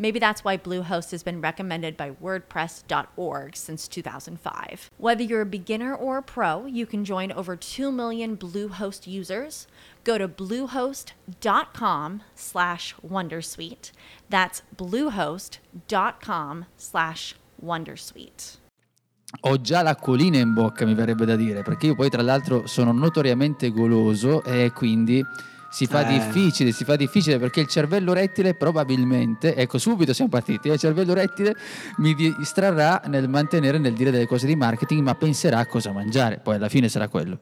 Maybe that's why Bluehost has been recommended by WordPress.org since 2005. Whether you're a beginner or a pro, you can join over 2 million Bluehost users. Go to bluehost.com slash Wondersuite. That's bluehost.com slash Wondersuite. Ho già l'acquolina in bocca, mi verrebbe da dire, perché io poi tra l'altro sono notoriamente goloso e quindi si fa Eh. difficile, si fa difficile perché il cervello rettile probabilmente, ecco subito siamo partiti, il cervello rettile mi distrarrà nel mantenere, nel dire delle cose di marketing, ma penserà a cosa mangiare, poi alla fine sarà quello.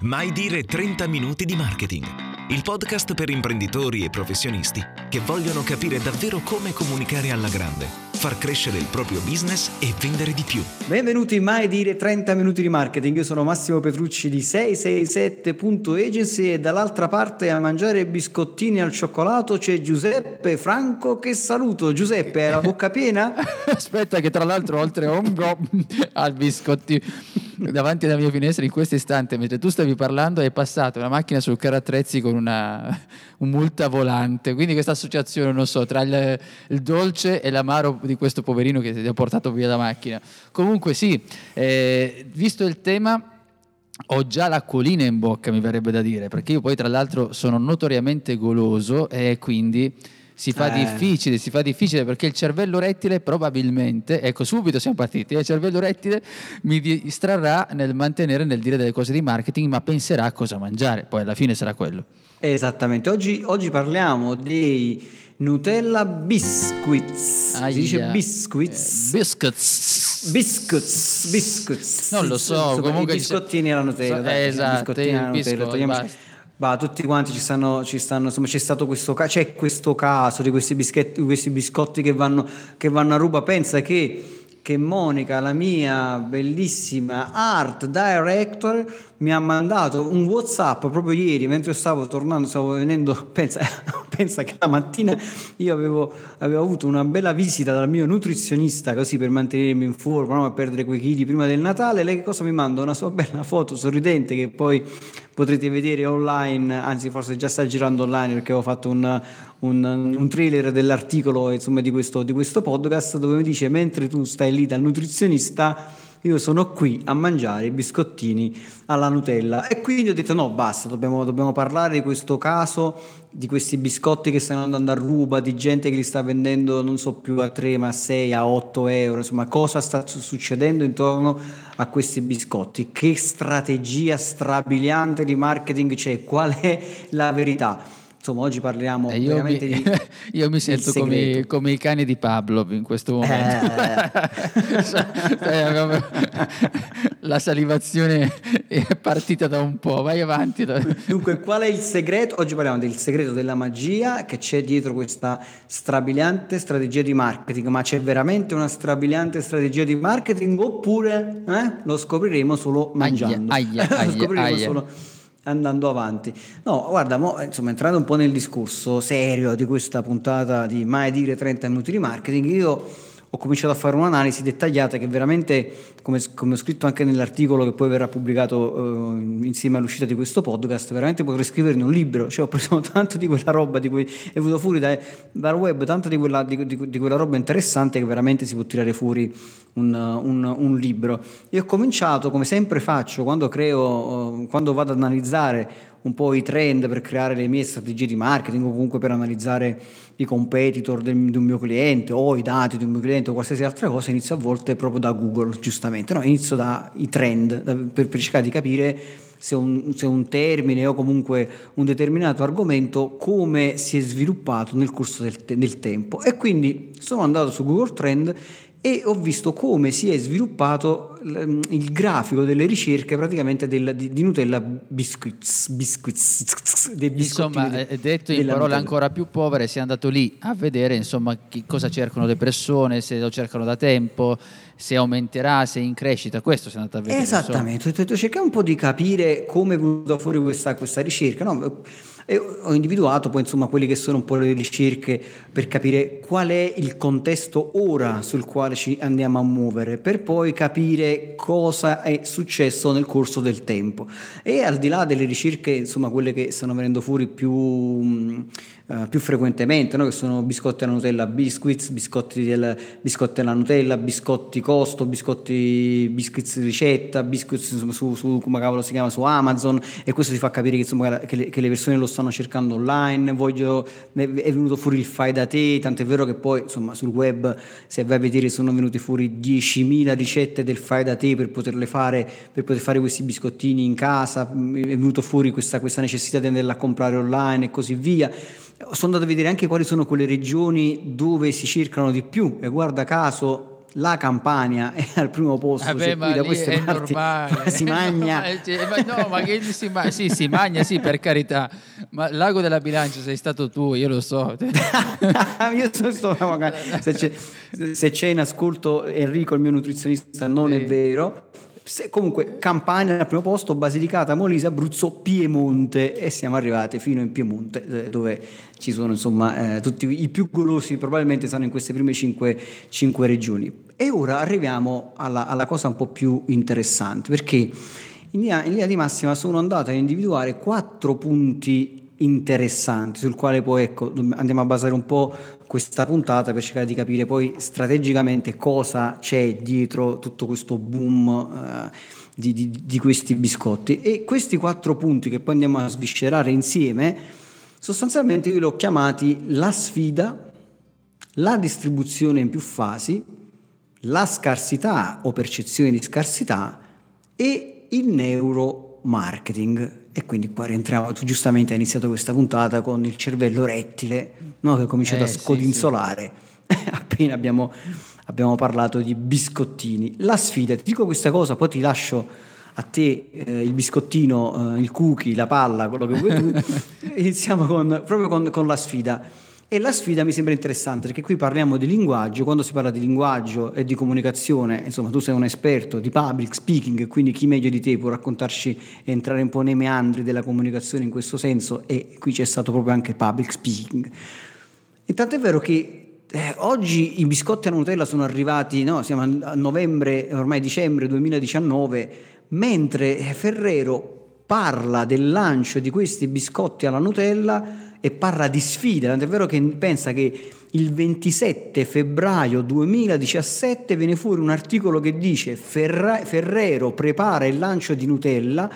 Mai dire 30 minuti di marketing. Il podcast per imprenditori e professionisti che vogliono capire davvero come comunicare alla grande, far crescere il proprio business e vendere di più. Benvenuti in Mai Dire 30 Minuti di Marketing, io sono Massimo Petrucci di 667.agency e dall'altra parte a mangiare biscottini al cioccolato c'è Giuseppe Franco che saluto. Giuseppe, hai la bocca piena? Aspetta che tra l'altro oltre a un go al biscotti davanti alla mia finestra in questo istante mentre tu stavi parlando è passata una macchina sul carro attrezzi con una, un multavolante quindi questa associazione non so tra il, il dolce e l'amaro di questo poverino che si è portato via la macchina. Comunque sì eh, visto il tema ho già l'acquolina in bocca, mi verrebbe da dire, perché io poi tra l'altro sono notoriamente goloso e quindi si fa Eh. difficile, si fa difficile perché il cervello rettile probabilmente, ecco subito siamo partiti, il cervello rettile mi distrarrà nel mantenere, nel dire delle cose di marketing, ma penserà a cosa mangiare, poi alla fine sarà quello. Esattamente, oggi, oggi parliamo dei Nutella Biscuits. Si dice Aia. biscuits? Eh, biscuits. Biscuits, biscuits. Non lo so, Insomma, comunque i biscottini alla Nutella. so- dai, eh, esatto, biscottini alla Nutella, togliamoci-. Bah, tutti quanti ci stanno, ci stanno, insomma, c'è stato questo, c'è questo caso di questi, bischetti, questi biscotti che vanno, che vanno a ruba. Pensa che, che Monica, la mia bellissima art director, mi ha mandato un WhatsApp proprio ieri mentre stavo tornando, stavo venendo. Pensa, pensa che la mattina io avevo, avevo avuto una bella visita dal mio nutrizionista così per mantenermi in forma, no? per perdere quei chili prima del Natale. Lei che cosa mi manda? Una sua bella foto sorridente che poi potrete vedere online, anzi forse già sta girando online perché ho fatto un, un, un trailer dell'articolo insomma, di, questo, di questo podcast dove mi dice mentre tu stai lì dal nutrizionista io sono qui a mangiare i biscottini alla Nutella. E quindi ho detto no basta dobbiamo, dobbiamo parlare di questo caso di questi biscotti che stanno andando a ruba di gente che li sta vendendo non so più a 3 ma a 6 a 8 euro insomma cosa sta su- succedendo intorno a questi biscotti? Che strategia strabiliante di marketing c'è? Qual è la verità insomma oggi parliamo E io, mi, veramente di io mi sento come, come i cani di Pablo in questo momento. Eh, come- La salivazione è partita da un po', vai avanti. Dunque, qual è il segreto? Oggi parliamo del segreto della magia che c'è dietro questa strabiliante strategia di marketing, ma c'è veramente una strabiliante strategia di marketing oppure eh, lo scopriremo solo mangiando? aia, lo aia, scopriremo aia. solo andando avanti. No, guarda, mo, insomma, entrando un po' nel discorso serio di questa puntata di Mai dire 30 minuti di marketing, io ho cominciato a fare un'analisi dettagliata che veramente, come, come ho scritto anche nell'articolo che poi verrà pubblicato eh, insieme all'uscita di questo podcast, veramente potrei scriverne un libro, cioè ho preso tanto di quella roba di cui è venuto fuori dai- dal web, tanto di quella, di, di- di quella roba interessante che veramente si può tirare fuori un, un- un libro. E ho cominciato, come sempre faccio, quando creo, quando vado ad analizzare un po' i trend per creare le mie strategie di marketing o comunque per analizzare i competitor del- di un mio cliente o i dati di un mio cliente o qualsiasi altra cosa, inizio a volte proprio da Google, giustamente, no? inizio dai trend da- per, per cercare di capire se un, se un, termine o comunque un determinato argomento come si è sviluppato nel corso del, del tempo. E quindi sono andato su Google Trend e ho visto come si è sviluppato il grafico delle ricerche praticamente del, di, di, Nutella biscuits, biscuits dei insomma de, detto in parole Nutella. ancora più povere sei andato lì a vedere insomma chi, cosa cercano le persone se lo cercano da tempo se aumenterà se è in crescita questo sei andato a vedere esattamente ho cercato un po' di capire come è venuta fuori questa, questa ricerca no? E ho individuato poi insomma quelle che sono un po' le ricerche per capire qual è il contesto ora sul quale ci andiamo a muovere, per poi capire cosa è successo nel corso del tempo. E al di là delle ricerche, insomma, quelle che stanno venendo fuori più uh, più frequentemente, no? che sono biscotti alla Nutella biscuits, biscotti, del, biscotti alla Nutella, biscotti costo, biscotti biscuits ricetta, biscuits su, su, su, come cavolo si chiama, su Amazon e questo ti fa capire che, insomma, che, le, che le persone lo stanno cercando online, voglio, è venuto fuori il fai da te, tant'è vero che poi insomma sul web se vai a vedere sono venute fuori 10.000 ricette del fai da te per poterle fare, per poter fare questi biscottini in casa, è venuto fuori questa, questa necessità di andarla a comprare online e così via sono andato a vedere anche quali sono quelle regioni dove si cercano di più. E guarda caso la Campania è al primo posto Vabbè, ma da queste parti. normale. si magna. no, ma no ma che si, ma, sì, si magna sì per carità. Ma l'ago della bilancia sei stato tu io lo so. Io so, so, se, c'è, se c'è in ascolto Enrico il mio nutrizionista non sì. è vero se, comunque Campania al primo posto, Basilicata, Molise, Abruzzo, Piemonte e siamo arrivati fino in Piemonte eh, dove ci sono insomma eh, tutti i più golosi probabilmente stanno in queste prime cinque, cinque regioni. E ora arriviamo alla, alla, cosa un po' più interessante perché in linea, in linea di massima sono andato a individuare quattro punti interessanti sul quale poi ecco, andiamo a basare un po' questa puntata per cercare di capire poi strategicamente cosa c'è dietro tutto questo boom eh, di, di, di, questi biscotti. E questi quattro punti che poi andiamo a sviscerare insieme, sostanzialmente io li ho chiamati la sfida, la distribuzione in più fasi, la scarsità o percezione di scarsità e il neuromarketing. E quindi qua rientriamo, tu giustamente hai iniziato questa puntata con il cervello rettile, no? che ha cominciato eh, a scodinzolare, sì, sì. appena abbiamo, abbiamo, parlato di biscottini. La sfida, ti dico questa cosa, poi ti lascio a te eh, il biscottino, eh, il cookie, la palla, quello che vuoi tu. Iniziamo con, proprio con, con la sfida. E la sfida mi sembra interessante perché qui parliamo di linguaggio, quando si parla di linguaggio e di comunicazione, insomma tu sei un esperto di public speaking, quindi chi meglio di te può raccontarci e entrare un po' nei meandri della comunicazione in questo senso e qui c'è stato proprio anche public speaking. Intanto è vero che eh, oggi i biscotti alla Nutella sono arrivati, no, siamo a novembre, ormai dicembre 2019, mentre Ferrero parla del lancio di questi biscotti alla Nutella e parla di sfida, tant'è vero che pensa che il 27 febbraio 2017 viene fuori un articolo che dice Ferra- Ferrero prepara il lancio di Nutella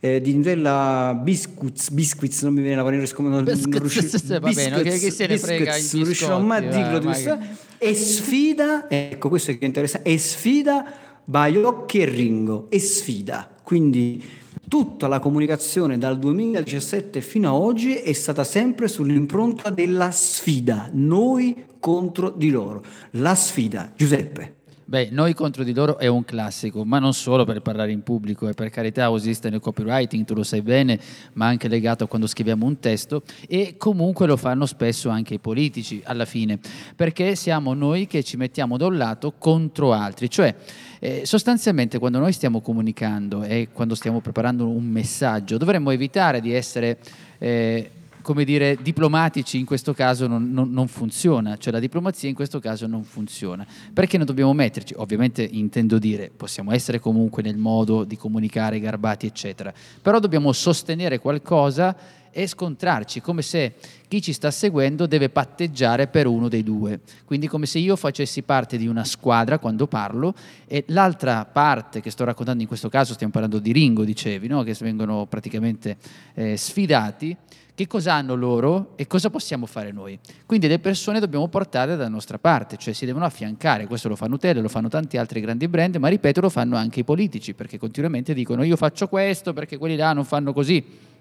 eh, di Nutella biscuits, biscuits non mi viene la parola non, non riuscirò va bene, che, che se ne frega biscuits, non riuscirò mai a dirlo di questa, e sfida ecco questo è che interessa e sfida Baiocchi e Ringo e sfida quindi Tutta la comunicazione dal 2017 fino ad oggi è stata sempre sull'impronta della sfida, noi contro di loro. La sfida, Giuseppe. Beh, noi contro di loro è un classico, ma non solo per parlare in pubblico, e per carità esiste nel copywriting, tu lo sai bene, ma anche legato a quando scriviamo un testo e comunque lo fanno spesso anche i politici alla fine, perché siamo noi che ci mettiamo da un lato contro altri, cioè eh, sostanzialmente quando noi stiamo comunicando e quando stiamo preparando un messaggio dovremmo evitare di essere... Eh, come dire, diplomatici in questo caso non, non, non, funziona, cioè la diplomazia in questo caso non funziona. Perché non dobbiamo metterci? Ovviamente intendo dire, possiamo essere comunque nel modo di comunicare garbati, eccetera, però dobbiamo sostenere qualcosa e scontrarci, come se chi ci sta seguendo deve patteggiare per uno dei due. Quindi come se io facessi parte di una squadra quando parlo e l'altra parte che sto raccontando in questo caso, stiamo parlando di Ringo, dicevi, no? che vengono praticamente eh, sfidati, che cosa hanno loro e cosa possiamo fare noi. Quindi le persone dobbiamo portare dalla nostra parte, cioè si devono affiancare, questo lo fa Nutella, lo fanno tanti altri grandi brand, ma ripeto lo fanno anche i politici, perché continuamente dicono io faccio questo perché quelli là non fanno così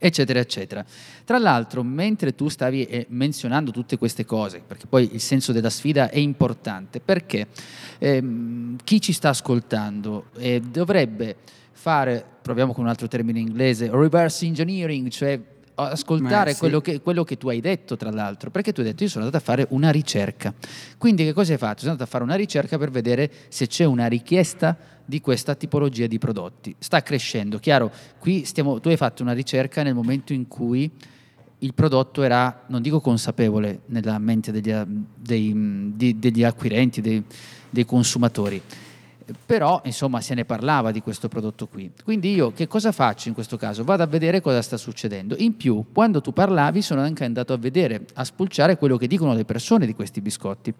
eccetera, eccetera. Tra l'altro, mentre tu stavi eh, menzionando tutte queste cose, perché poi il senso della sfida è importante, perché ehm, chi ci sta ascoltando eh, dovrebbe fare, proviamo con un altro termine inglese, reverse engineering, cioè ascoltare Eh, sì. quello, che, quello che tu hai detto, tra l'altro, perché tu hai detto io sono andato a fare una ricerca. Quindi che cosa hai fatto? Sono andato a fare una ricerca per vedere se c'è una richiesta di questa tipologia di prodotti. Sta crescendo, chiaro, qui stiamo, tu hai fatto una ricerca nel momento in cui il prodotto era, non dico consapevole nella mente degli, dei- di- degli acquirenti, dei, dei consumatori, però insomma se ne parlava di questo prodotto qui. Quindi io che cosa faccio in questo caso? Vado a vedere cosa sta succedendo. In più, quando tu parlavi sono anche andato a vedere, a spulciare quello che dicono le persone di questi biscotti,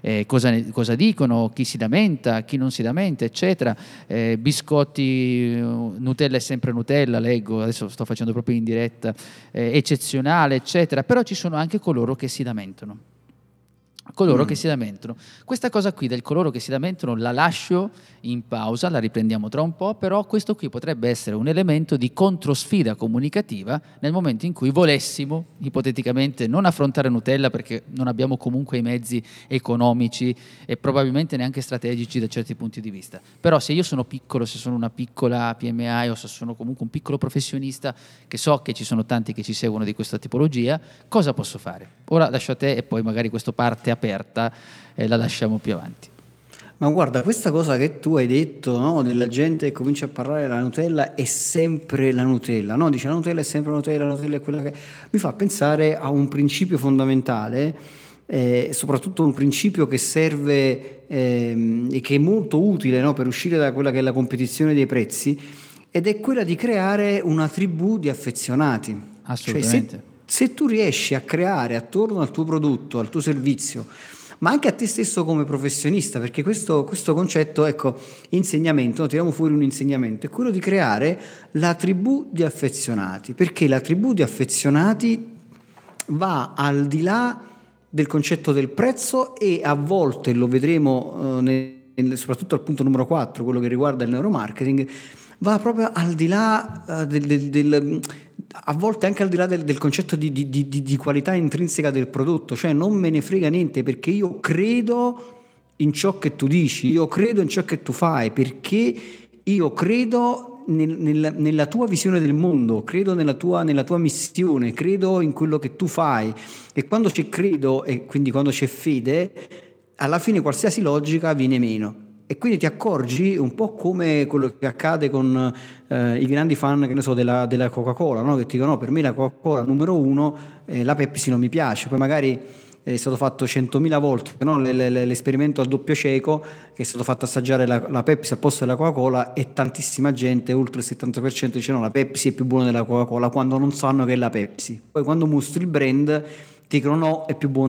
Eh, cosa, ne- cosa dicono, chi si lamenta, chi non si lamenta, eccetera. Eh, biscotti, eh, Nutella è sempre Nutella, leggo, adesso sto facendo proprio in diretta, eh, eccezionale, eccetera, però ci sono anche coloro che si lamentano coloro Mm. che si lamentano. Questa cosa qui del coloro che si lamentano la lascio in pausa, la riprendiamo tra un po', però questo qui potrebbe essere un elemento di controsfida comunicativa nel momento in cui volessimo, ipoteticamente, non affrontare Nutella perché non abbiamo comunque i mezzi economici e probabilmente neanche strategici da certi punti di vista. Però se io sono piccolo, se sono una piccola PMI o se sono comunque un piccolo professionista, che so che ci sono tanti che ci seguono di questa tipologia, cosa posso fare? Ora lascio a te e poi magari questa parte aperta eh, la lasciamo più avanti. Ma guarda, questa cosa che tu hai detto, no, della gente che comincia a parlare la Nutella è sempre la Nutella, no? Dice la Nutella è sempre la Nutella, la Nutella è quella che... Mi fa pensare a un principio fondamentale, eh, soprattutto un principio che serve ehm, e che è molto utile, no, per uscire da quella che è la competizione dei prezzi, ed è quella di creare una tribù di affezionati. Cioè, se- Assolutamente. Se tu riesci a creare attorno al tuo prodotto, al tuo servizio, ma anche a te stesso come professionista, perché questo, questo concetto, ecco, insegnamento, no, tiriamo fuori un insegnamento, è quello di creare la tribù di affezionati, perché la tribù di affezionati va al di là del concetto del prezzo e a volte lo vedremo eh, nel- soprattutto al punto numero 4, quello che riguarda il neuromarketing, va proprio al di là eh, del, del- del- a volte anche al di là del, del concetto di, di- di- di- qualità intrinseca del prodotto, cioè non me ne frega niente perché io credo in ciò che tu dici, io credo in ciò che tu fai, perché io credo nel- nel- nella tua visione del mondo, credo nella tua, nella tua missione, credo in quello che tu fai e quando c'è credo e quindi quando c'è fede, alla fine qualsiasi logica viene meno. E quindi ti accorgi un po' come quello che accade con eh, i grandi fan, che ne so, della, della Coca-Cola, no? che ti dicono no, per me la Coca-Cola numero uno, eh, la Pepsi non mi piace, poi magari è stato fatto 100.000 volte no? Le- le- le- l'esperimento al doppio cieco che è stato fatto assaggiare la, la Pepsi al posto della Coca-Cola e tantissima gente, oltre il 70% dice no, la Pepsi è più buona della Coca-Cola quando non sanno che è la Pepsi. Poi quando mostri il brand ti dicono no, è più buona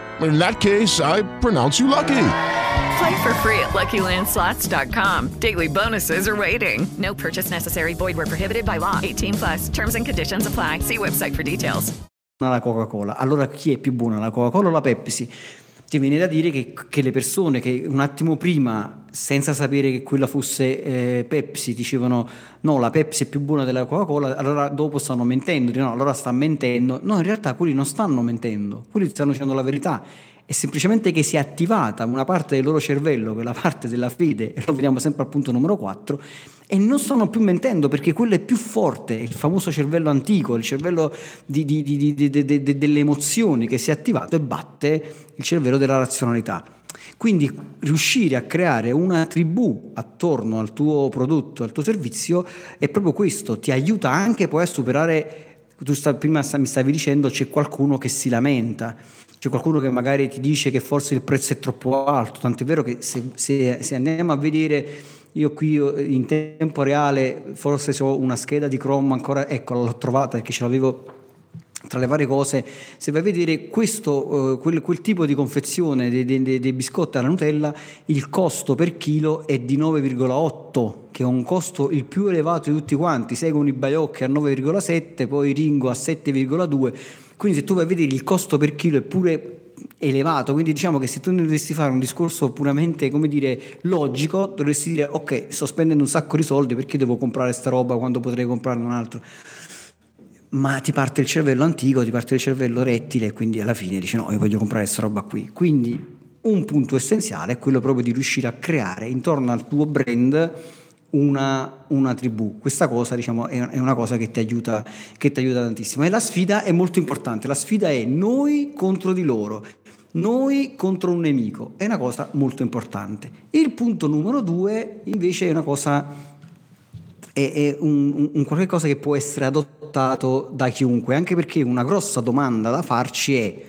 In that case, I pronounce you lucky. Play for free at LuckyLandSlots.com. Daily bonuses are waiting. No purchase necessary. Void were prohibited by law. 18 plus. Terms and conditions apply. See website for details. la Coca-Cola. Allora chi è più buona, la Coca-Cola o la Pepsi? Ti viene da dire che, che le persone che un attimo prima, senza sapere che quella fosse eh, Pepsi, dicevano no, la Pepsi è più buona della Coca-Cola, allora dopo stanno mentendo, no, allora sta mentendo. No, in realtà quelli non stanno mentendo, quelli stanno dicendo la verità è semplicemente che si è attivata una parte del loro cervello, che è la parte della fede, e lo vediamo sempre al punto numero 4, e non stanno più mentendo perché quello è più forte, il famoso cervello antico, il cervello di, di, di, delle emozioni che si è attivato e batte il cervello della razionalità. Quindi riuscire a creare una tribù attorno al tuo prodotto, al tuo servizio, è proprio questo, ti aiuta anche poi a superare, tu sta, prima mi stavi dicendo c'è qualcuno che si lamenta c'è qualcuno che magari ti dice che forse il prezzo è troppo alto, tant'è vero che se, se, se andiamo a vedere io qui in tempo reale forse ho una scheda di Chrome ancora, ecco l'ho trovata perché ce l'avevo tra le varie cose, se vai a vedere questo, uh, quel, quel, tipo di confezione dei, dei, dei, biscotti alla Nutella, il costo per chilo è di 9,8, che è un costo il più elevato di tutti quanti, seguono i Baiocchi a 9,7, poi Ringo a 7,2, quindi se tu vai a vedere il costo per chilo è pure elevato, quindi diciamo che se tu dovresti fare un discorso puramente, come dire, logico, dovresti dire ok, sto spendendo un sacco di soldi perché devo comprare sta roba quando potrei comprarne un altro. Ma ti parte il cervello antico, ti parte il cervello rettile e quindi alla fine dici no, io voglio comprare questa roba qui. Quindi un punto essenziale è quello proprio di riuscire a creare intorno al tuo brand una, una, tribù. Questa cosa diciamo, è, una cosa che ti, aiuta, che ti aiuta tantissimo. E la sfida è molto importante. La sfida è noi contro di loro, noi contro un nemico. È una cosa molto importante. Il punto numero due invece è una cosa è, un, un qualche cosa che può essere adottato da chiunque, anche perché una grossa domanda da farci è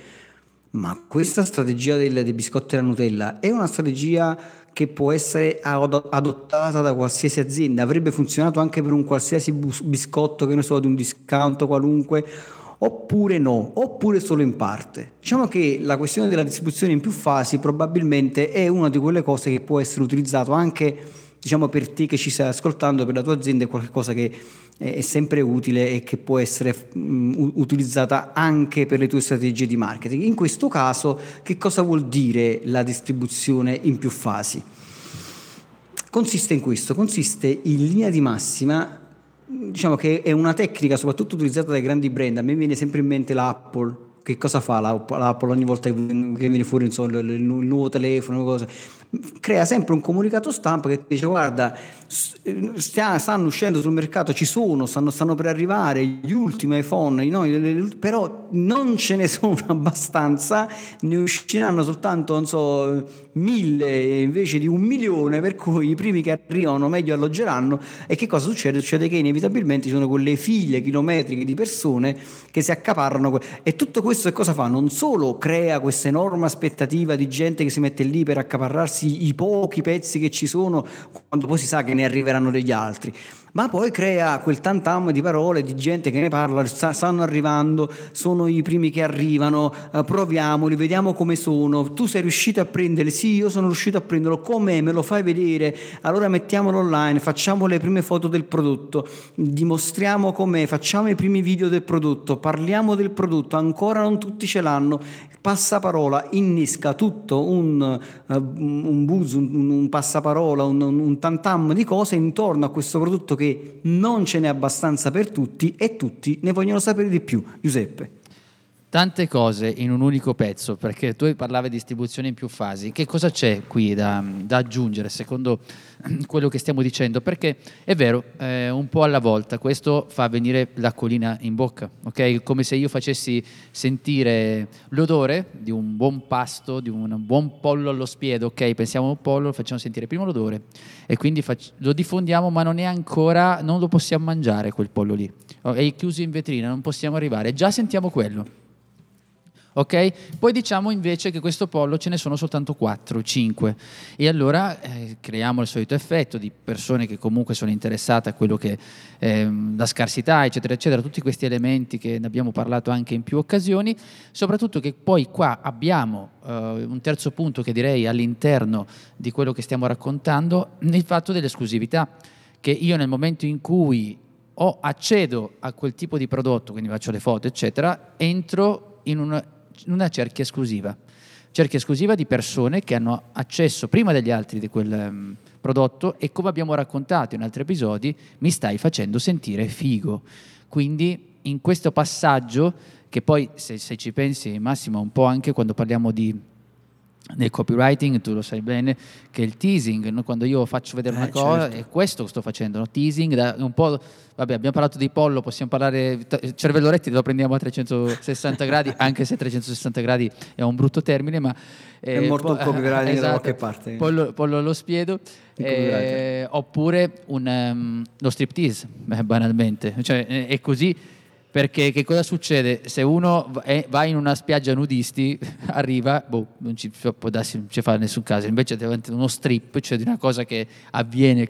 ma questa strategia dei, dei biscotti alla Nutella è una strategia che può essere adottata da qualsiasi azienda, avrebbe funzionato anche per un qualsiasi biscotto, che ne so, di un discount qualunque, oppure no, oppure solo in parte. Diciamo che la questione della distribuzione in più fasi probabilmente è una di quelle cose che può essere utilizzato anche diciamo per te che ci stai ascoltando, per la tua azienda è qualcosa che è sempre utile e che può essere mh, utilizzata anche per le tue strategie di marketing. In questo caso, che cosa vuol dire la distribuzione in più fasi? Consiste in questo, consiste in linea di massima, diciamo che è una tecnica soprattutto utilizzata dai grandi brand, a me viene sempre in mente l'Apple, che cosa fa l'Apple ogni volta che viene fuori insomma, il, nuovo telefono, cose crea sempre un comunicato stampa che dice guarda stia, stanno uscendo sul mercato, ci sono, stanno, stanno per arrivare gli ultimi iPhone, no, però non ce ne sono abbastanza, ne usciranno soltanto, non so, mille invece di un milione, per cui i primi che arrivano meglio alloggeranno e che cosa succede? Succede che inevitabilmente ci sono quelle file chilometriche di persone che si accaparrano e tutto questo che cosa fa? Non solo crea questa enorme aspettativa di gente che si mette lì per accaparrarsi i pochi pezzi che ci sono, quando poi si sa che ne arriveranno degli altri ma poi crea quel tantam di parole di gente che ne parla, stanno arrivando, sono i primi che arrivano, eh, proviamoli, vediamo come sono, tu sei riuscito a prenderli, sì io sono riuscito a prenderlo, com'è, me lo fai vedere, allora mettiamolo online, facciamo le prime foto del prodotto, dimostriamo com'è, facciamo i primi video del prodotto, parliamo del prodotto, ancora non tutti ce l'hanno, passaparola innesca tutto un, uh, un buzz, un, un passaparola, un, un tantam di cose intorno a questo prodotto che non ce n'è abbastanza per tutti e tutti ne vogliono sapere di più. Giuseppe. Tante cose in un unico pezzo, perché tu parlavi di distribuzione in più fasi. Che cosa c'è qui da, da aggiungere secondo quello che stiamo dicendo? Perché è vero, eh, un po' alla volta, questo fa venire l'acquolina in bocca, ok? Come se io facessi sentire l'odore di un buon pasto, di un buon pollo allo spiedo, ok? Pensiamo a un pollo, facciamo sentire prima l'odore e quindi fac- lo diffondiamo, ma non è ancora, non lo possiamo mangiare quel pollo lì oh, è chiuso in vetrina, non possiamo arrivare, già sentiamo quello. Ok? Poi diciamo invece che questo pollo ce ne sono soltanto 4, 5 e allora eh, creiamo il solito effetto di persone che comunque sono interessate a quello che ehm, la scarsità, eccetera, eccetera, tutti questi elementi che ne abbiamo parlato anche in più occasioni, soprattutto che poi qua abbiamo eh, un terzo punto che direi all'interno di quello che stiamo raccontando, il fatto dell'esclusività, che io nel momento in cui o accedo a quel tipo di prodotto, quindi faccio le foto, eccetera, entro in una una cerchia esclusiva, cerchia esclusiva di persone che hanno accesso prima degli altri di quel um, prodotto e come abbiamo raccontato in altri episodi, mi stai facendo sentire figo. Quindi in questo passaggio, che poi se, se ci pensi Massimo un po' anche quando parliamo di nel copywriting tu lo sai bene che il teasing no? quando io faccio vedere una eh, cosa certo. è questo che sto facendo no? teasing da un po' vabbè abbiamo parlato di pollo possiamo parlare cervelloretti lo prendiamo a 360 gradi anche se 360 gradi è un brutto termine ma eh, è morto po- il copywriting esatto, da qualche parte pollo, pollo allo spiedo eh, oppure un, um, lo striptease eh, banalmente cioè è così perché che cosa succede? Se uno va in una spiaggia nudisti, arriva, boh, non ci può darsi, non ci fa nessun caso, invece davanti a uno strip, cioè di una cosa che avviene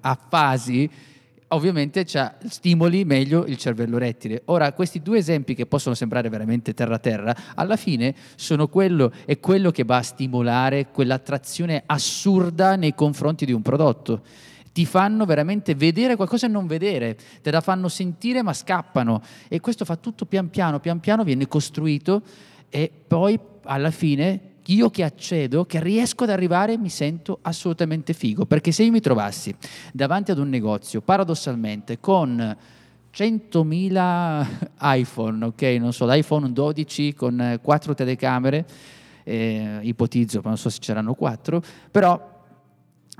a fasi, ovviamente stimoli meglio il cervello rettile. Ora, questi due esempi che possono sembrare veramente terra-terra, alla fine sono quello, è quello che va a stimolare quell'attrazione assurda nei confronti di un prodotto ti fanno veramente vedere qualcosa e non vedere, te la fanno sentire ma scappano. E questo fa tutto pian piano, pian piano viene costruito e poi alla fine io che accedo, che riesco ad arrivare, mi sento assolutamente figo, perché se io mi trovassi davanti ad un negozio, paradossalmente, con 100.000 iPhone, ok, non so, l'iPhone 12 con 4 telecamere, eh, ipotizzo, non so se c'erano 4, però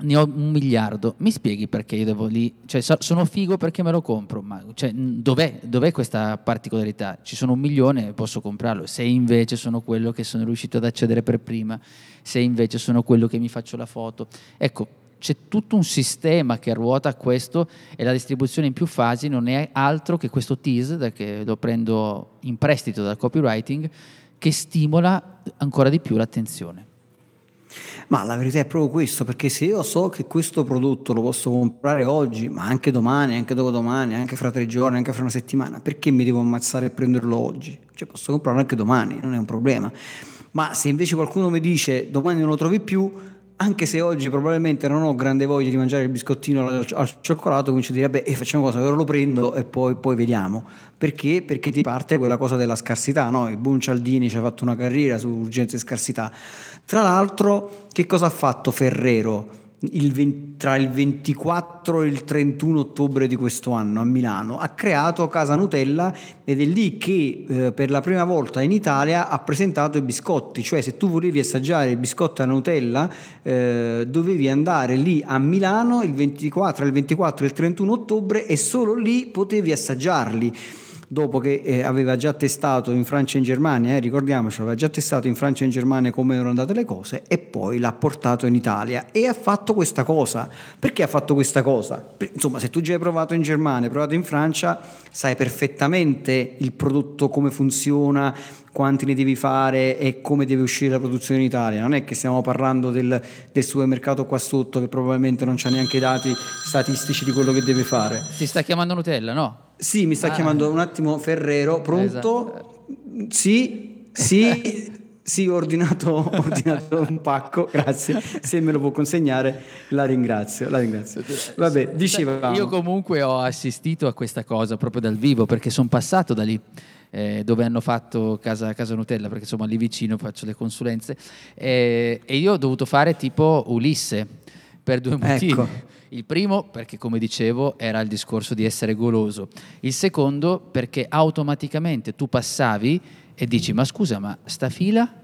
ne ho un miliardo, mi spieghi perché io devo lì, cioè sono figo perché me lo compro, ma cioè, dov'è, dov'è, questa particolarità? Ci sono un milione, posso comprarlo, se invece sono quello che sono riuscito ad accedere per prima, se invece sono quello che mi faccio la foto. Ecco, c'è tutto un sistema che ruota a questo e la distribuzione in più fasi non è altro che questo tease, che lo prendo in prestito dal copywriting, che stimola ancora di più l'attenzione. Ma la verità è proprio questo, perché se io so che questo prodotto lo posso comprare oggi, ma anche domani, anche dopodomani, anche fra tre giorni, anche fra una settimana, perché mi devo ammazzare e prenderlo oggi? Cioè posso comprarlo anche domani, non è un problema. Ma se invece qualcuno mi dice domani non lo trovi più, anche se oggi probabilmente non ho grande voglia di mangiare il biscottino al, al cioccolato, comincio a dire, beh, facciamo cosa, ora lo prendo e poi, poi, vediamo. Perché? Perché ti parte quella cosa della scarsità, no? Il Boom Cialdini ci ha fatto una carriera su urgenza e scarsità. Tra l'altro, che cosa ha fatto Ferrero? Il 20, tra il 24 e il 31 ottobre di questo anno a Milano. Ha creato Casa Nutella ed è lì che eh, per la prima volta in Italia ha presentato i biscotti, cioè se tu volevi assaggiare il biscotto alla Nutella eh, dovevi andare lì a Milano il 24, il 24 e il 31 ottobre e solo lì potevi assaggiarli dopo che eh, aveva già testato in Francia e in Germania, eh, ricordiamoci, aveva già testato in Francia e in Germania come erano andate le cose e poi l'ha portato in Italia e ha fatto questa cosa. Perché ha fatto questa cosa? Insomma, se tu già hai provato in Germania, hai provato in Francia, sai perfettamente il prodotto come funziona, quanti ne devi fare e come deve uscire la produzione in Italia. Non è che stiamo parlando del, del supermercato qua sotto che probabilmente non ha neanche i dati statistici di quello che deve fare. Ti sta chiamando Nutella, no? Sì, mi sta ah. chiamando un attimo Ferrero, pronto? Esatto. Sì, sì. Sì, ho ordinato, ordinato, un pacco, grazie. Se me lo può consegnare, la ringrazio. La ringrazio. Vabbè, dicevamo. Io comunque ho assistito a questa cosa proprio dal vivo perché sono passato da lì. Eh, dove hanno fatto casa, casa, Nutella, perché insomma lì vicino faccio le consulenze, eh, e io ho dovuto fare tipo Ulisse per due motivi. Ecco. Il primo perché, come dicevo, era il discorso di essere goloso. Il secondo perché automaticamente tu passavi e dici, ma scusa, ma sta fila?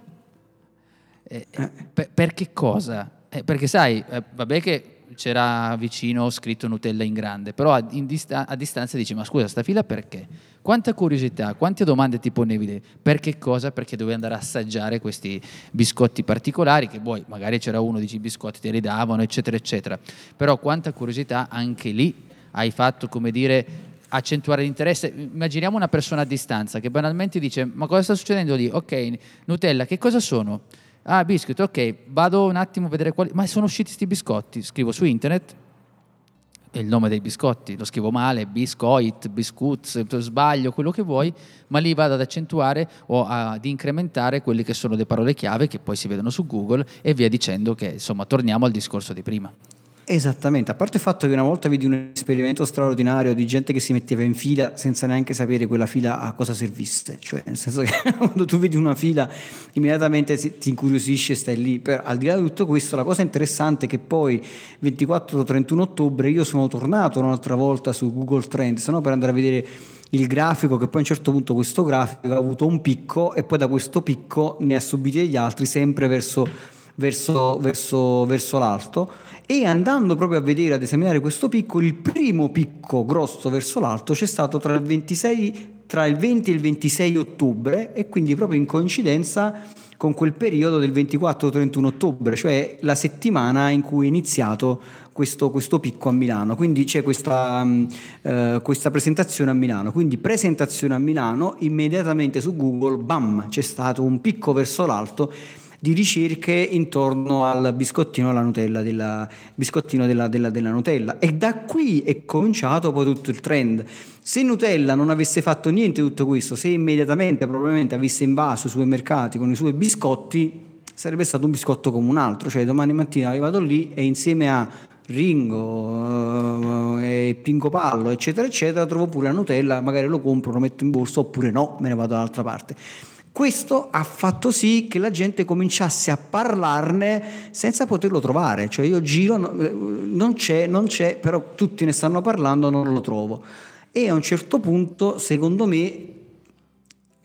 Eh, eh. per, per, che cosa? Eh, perché sai, eh, vabbè che c'era vicino scritto Nutella in grande, però a, dista- a, distanza dici ma scusa sta fila perché? Quanta curiosità, quante domande ti ponevi? Per che cosa? Perché dovevi andare a assaggiare questi biscotti particolari che poi magari c'era uno, dici i biscotti te li davano eccetera eccetera, però quanta curiosità anche lì hai fatto come dire accentuare l'interesse. Immaginiamo una persona a distanza che banalmente dice: Ma cosa sta succedendo lì? Ok, Nutella, che cosa sono? Ah, biscuit, ok, vado un attimo a vedere quali. Ma sono usciti questi biscotti? Scrivo su internet il nome dei biscotti, lo scrivo male, biscoit, biscuits, sbaglio, quello che vuoi, ma lì vado ad accentuare o ad incrementare quelle che sono le parole chiave che poi si vedono su Google e via dicendo che insomma torniamo al discorso di prima. Esattamente, a parte il fatto che una volta vedi un esperimento straordinario di gente che si metteva in fila senza neanche sapere quella fila a cosa servisse, cioè nel senso che quando tu vedi una fila immediatamente ti incuriosisce e stai lì, però al di là di tutto questo la cosa interessante è che poi 24-31 ottobre io sono tornato un'altra volta su Google Trends no? per andare a vedere il grafico che poi a un certo punto questo grafico ha avuto un picco e poi da questo picco ne ha subiti degli altri sempre verso, verso, verso, verso l'alto e andando proprio a vedere, ad esaminare questo picco, il primo picco grosso verso l'alto c'è stato tra il, 26, tra il 20 e il 26 ottobre e quindi proprio in coincidenza con quel periodo del 24-31 ottobre, cioè la settimana in cui è iniziato questo, questo picco a Milano. Quindi c'è questa, uh, questa, presentazione a Milano. Quindi presentazione a Milano, immediatamente su Google, bam, c'è stato un picco verso l'alto di ricerche intorno al biscottino alla Nutella, della, biscottino della, della, della Nutella. E da qui è cominciato poi tutto il trend. Se Nutella non avesse fatto niente di tutto questo, se immediatamente probabilmente avesse invaso i supermercati con i suoi biscotti, sarebbe stato un biscotto come un altro. Cioè domani mattina arrivato lì e insieme a Ringo uh, e Pinco Pallo, eccetera, eccetera, trovo pure la Nutella, magari lo compro, lo metto in borsa oppure no, me ne vado dall'altra parte. Questo ha fatto sì che la gente cominciasse a parlarne senza poterlo trovare, cioè io giro, eh, non c'è, non c'è, però tutti ne stanno parlando, non lo trovo. E a un certo punto, secondo me,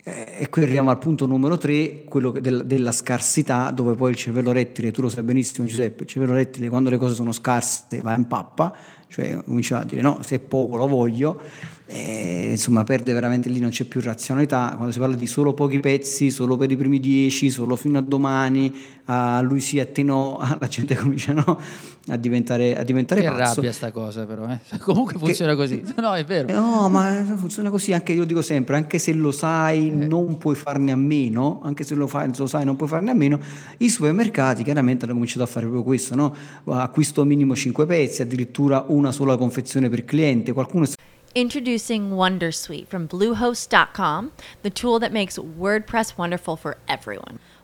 eh, e qui arriviamo al punto numero tre, quello del, della scarsità, dove poi il cervello rettile, tu lo sai benissimo Giuseppe, il cervello rettile quando le cose sono scarse va in pappa, cioè comincia a dire no, se è poco lo voglio, e, insomma perde veramente lì, non c'è più razionalità, quando si parla di solo pochi pezzi, solo per i primi dieci, solo fino a domani, a lui sì, a te no, la gente comincia no, a diventare, a diventare che pazzo. rabbia sta cosa però, eh? comunque funziona che, così, no è vero. No, ma funziona così, anche io dico sempre, anche se lo sai eh. non puoi farne a meno, anche se lo, fai, lo sai non puoi farne a meno, i supermercati chiaramente hanno cominciato a fare proprio questo, no? acquisto minimo 5 pezzi, addirittura una sola confezione per cliente, qualcuno... Introducing Wondersuite from Bluehost.com, the tool that makes WordPress wonderful for everyone.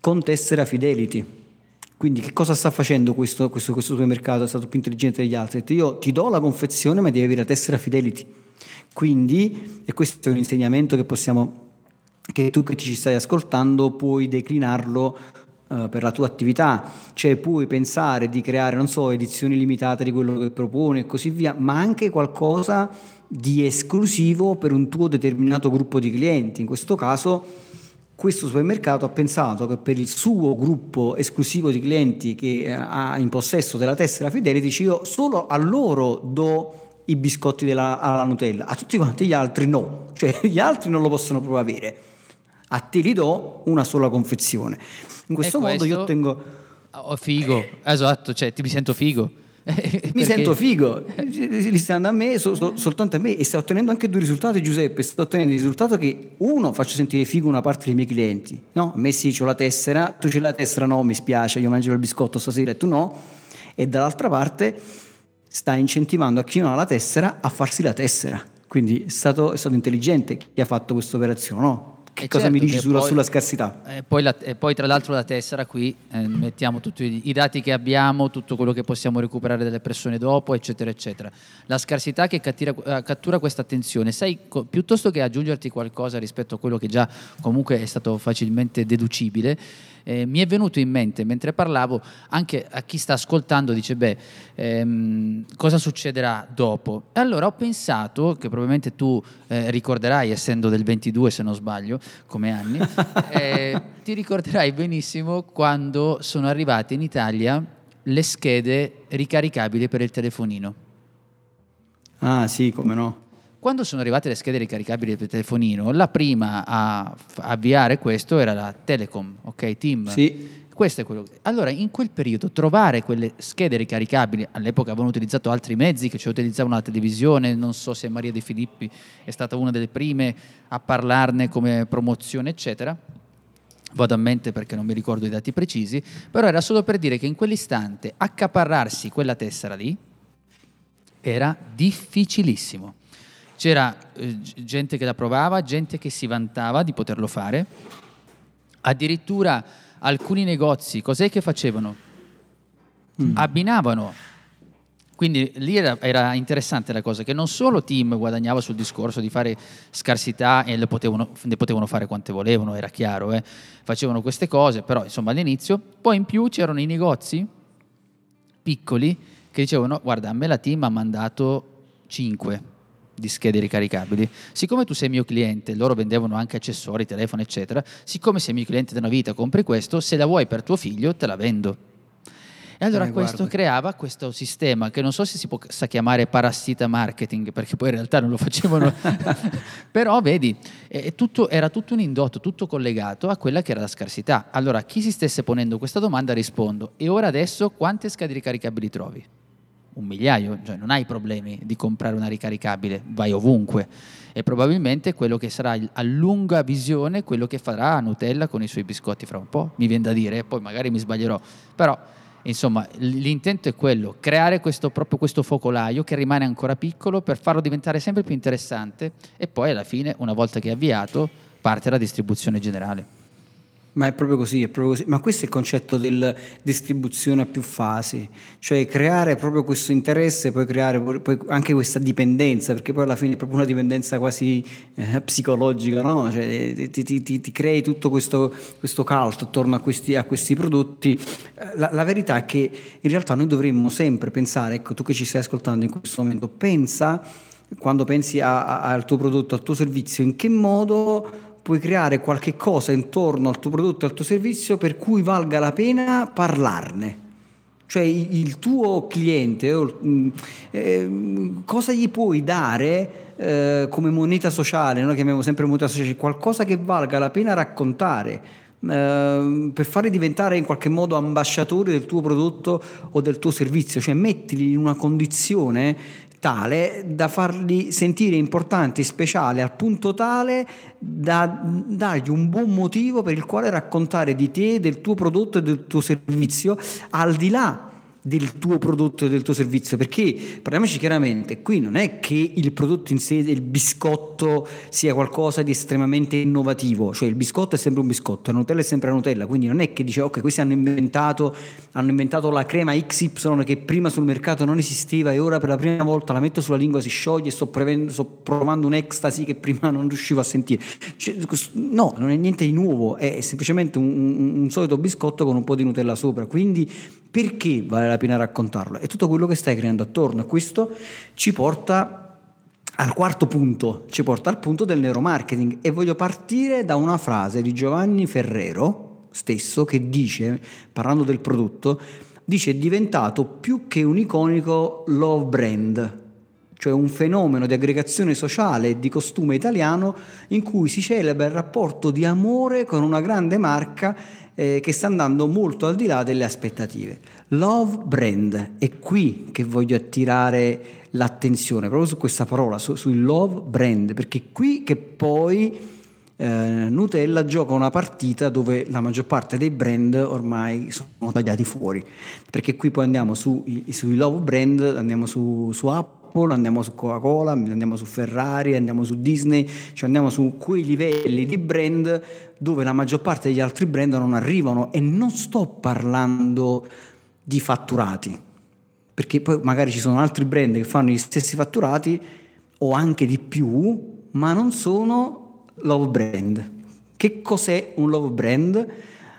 con tessera Fidelity. Quindi che cosa sta facendo questo, questo, questo supermercato? È stato più intelligente degli altri. Io ti do la confezione ma devi avere la tessera Fidelity. Quindi, e questo è un insegnamento che possiamo, che tu che ci stai ascoltando puoi declinarlo uh, per la tua attività, cioè puoi pensare di creare, non so, edizioni limitate di quello che propone e così via, ma anche qualcosa di esclusivo per un tuo determinato gruppo di clienti. In questo caso questo supermercato ha pensato che per il suo gruppo esclusivo di clienti che eh, ha in possesso della tessera Fidelity, io solo a loro do i biscotti della, alla Nutella, a tutti quanti gli altri no, cioè gli altri non lo possono proprio avere. A te li do una sola confezione. In questo, E modo questo- io ottengo... Oh, figo, esatto, cioè ti mi sento figo. Mi Perché- sento figo, li sta andando a me, so- so- soltanto a me. E sto ottenendo anche due risultati Giuseppe, sto ottenendo il risultato che uno faccio sentire figo una parte dei miei clienti, no? A me sì, c'ho la tessera, tu c'hai la tessera, no, mi spiace, io mangio il biscotto stasera e tu no, e dall'altra parte sta incentivando a chi non ha la tessera a farsi la tessera, quindi è stato, è stato intelligente chi ha fatto questa operazione, no? Che Eh cosa certo, mi dici sulla, poi- sulla scarsità? E poi, la- e poi tra l'altro la tessera qui eh, mettiamo tutti i, dati che abbiamo, tutto quello che possiamo recuperare dalle persone dopo, eccetera, eccetera. La scarsità che cattira- eh, cattura questa attenzione, sai, co- piuttosto che aggiungerti qualcosa rispetto a quello che già comunque è stato facilmente deducibile, eh, mi è venuto in mente mentre parlavo anche a chi sta ascoltando, dice, beh, ehm, cosa succederà dopo? E allora ho pensato, che probabilmente tu eh, ricorderai, essendo del 22 se non sbaglio, come anni, eh, ti ricorderai benissimo quando sono arrivate in Italia le schede ricaricabili per il telefonino. Ah sì, come no. Quando sono arrivate le schede ricaricabili per telefonino, la prima a avviare questo era la Telecom, ok? Team. Sì. Questo è quello. Allora, in quel periodo, trovare quelle schede ricaricabili, all'epoca avevano utilizzato altri mezzi che ci utilizzavano la televisione, non so se Maria De Filippi è stata una delle prime a parlarne come promozione, eccetera. Vado a mente perché non mi ricordo i dati precisi, però era solo per dire che in quell'istante accaparrarsi quella tessera lì era difficilissimo. C'era eh, gente che la provava, gente che si vantava di poterlo fare. Addirittura alcuni negozi, cos'è che facevano? Abbinavano. Quindi lì era, era interessante la cosa, che non solo Team guadagnava sul discorso di fare scarsità e potevano, ne potevano fare quante volevano, era chiaro, eh. facevano queste cose, però insomma all'inizio, poi in più c'erano i negozi piccoli che dicevano guarda a me la team ha mandato 5 di schede ricaricabili siccome tu sei mio cliente loro vendevano anche accessori telefono eccetera siccome sei mio cliente da una vita compri questo se la vuoi per tuo figlio te la vendo e allora Eh, questo guarda. creava questo sistema che non so se si possa chiamare parassita marketing, perché poi in realtà non lo facevano, però vedi, tutto- era tutto un indotto, tutto collegato a quella che era la scarsità. Allora, chi si stesse ponendo questa domanda rispondo, e ora adesso quante schede ricaricabili trovi? Un migliaio, cioè non hai problemi di comprare una ricaricabile, vai ovunque. E probabilmente quello che sarà a lunga visione quello che farà Nutella con i suoi biscotti fra un po', mi viene da dire, poi magari mi sbaglierò, però insomma l'intento è quello, creare questo, proprio questo focolaio che rimane ancora piccolo per farlo diventare sempre più interessante e poi alla fine, una volta che è avviato, parte la distribuzione generale. Ma è proprio così, è proprio così. Ma questo è il concetto della distribuzione a più fasi, cioè creare proprio questo interesse, poi creare poi- anche questa dipendenza, perché poi alla fine è proprio una dipendenza quasi eh, psicologica, no? Cioè, ti, ti- ti- ti crei tutto questo, questo cult attorno a questi, a questi prodotti. Eh, La, la verità è che in realtà noi dovremmo sempre pensare, ecco tu che ci stai ascoltando in questo momento, pensa quando pensi a- a- al tuo prodotto, al tuo servizio, in che modo puoi creare qualche cosa intorno al tuo prodotto al tuo servizio per cui valga la pena parlarne. Cioè il tuo cliente, ehm, cosa gli puoi dare eh, come moneta sociale? Noi chiamiamo sempre moneta sociale, qualcosa che valga la pena raccontare ehm, per farli diventare in qualche modo ambasciatori del tuo prodotto o del tuo servizio, cioè mettili in una condizione tale da farli sentire importanti, speciali, al punto tale da dargli un buon motivo per il quale raccontare di te, del tuo prodotto e del tuo servizio, al di là del tuo prodotto e del tuo servizio, perché parliamoci chiaramente, qui non è che il prodotto in sé, il biscotto sia qualcosa di estremamente innovativo, cioè il biscotto è sempre un biscotto, la Nutella è sempre la Nutella, quindi non è che dice ok, questi hanno inventato, hanno inventato la crema XY che prima sul mercato non esisteva e ora per la prima volta la metto sulla lingua, si scioglie e sto, prevendo- sto provando un'ecstasy che prima non riuscivo a sentire. Cioè, no, non è niente di nuovo, è semplicemente un, un- un solito biscotto con un po' di Nutella sopra, quindi perché vale la pena raccontarlo? È tutto quello che stai creando attorno questo ci porta al quarto punto, ci porta al punto del neuromarketing e voglio partire da una frase di Giovanni Ferrero stesso che dice, parlando del prodotto, dice è diventato più che un iconico love brand, cioè un fenomeno di aggregazione sociale e di costume italiano in cui si celebra il rapporto di amore con una grande marca eh, che sta andando molto al di là delle aspettative. Love brand, è qui che voglio attirare l'attenzione proprio su questa parola, su, sul love brand, perché è qui che poi eh, Nutella gioca una partita dove la maggior parte dei brand ormai sono tagliati fuori, perché qui poi andiamo su, sui love brand, andiamo su, su Apple, andiamo su Coca-Cola, andiamo su Ferrari, andiamo su Disney, cioè andiamo su quei livelli di brand dove la maggior parte degli altri brand non arrivano e non sto parlando di fatturati, perché poi magari ci sono altri brand che fanno gli stessi fatturati o anche di più, ma non sono love brand. Che cos'è un love brand?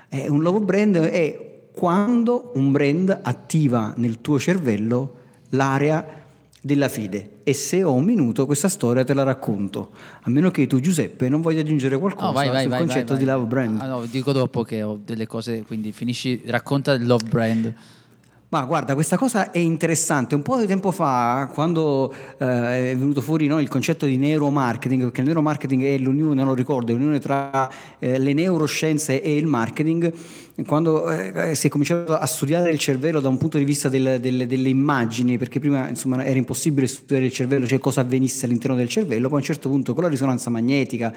Eh, un love brand è quando un brand attiva nel tuo cervello l'area della fede e se ho un minuto questa storia te la racconto. A meno che tu Giuseppe non voglia aggiungere qualcosa no, vai, vai, sul vai, concetto di love brand. Ah, no, dico dopo che ho delle cose quindi finisci racconta il love brand. Ma guarda, questa cosa è interessante. Un po' di tempo fa, quando eh, è venuto fuori no, il concetto di neuromarketing, perché il neuromarketing è l'unione, non lo ricordo, è l'unione tra eh, le neuroscienze e il marketing, quando eh, si è cominciato a studiare il cervello da un punto di vista del, del, delle immagini, perché prima insomma, era impossibile studiare il cervello, cioè cosa avvenisse all'interno del cervello, poi a un certo punto con la risonanza magnetica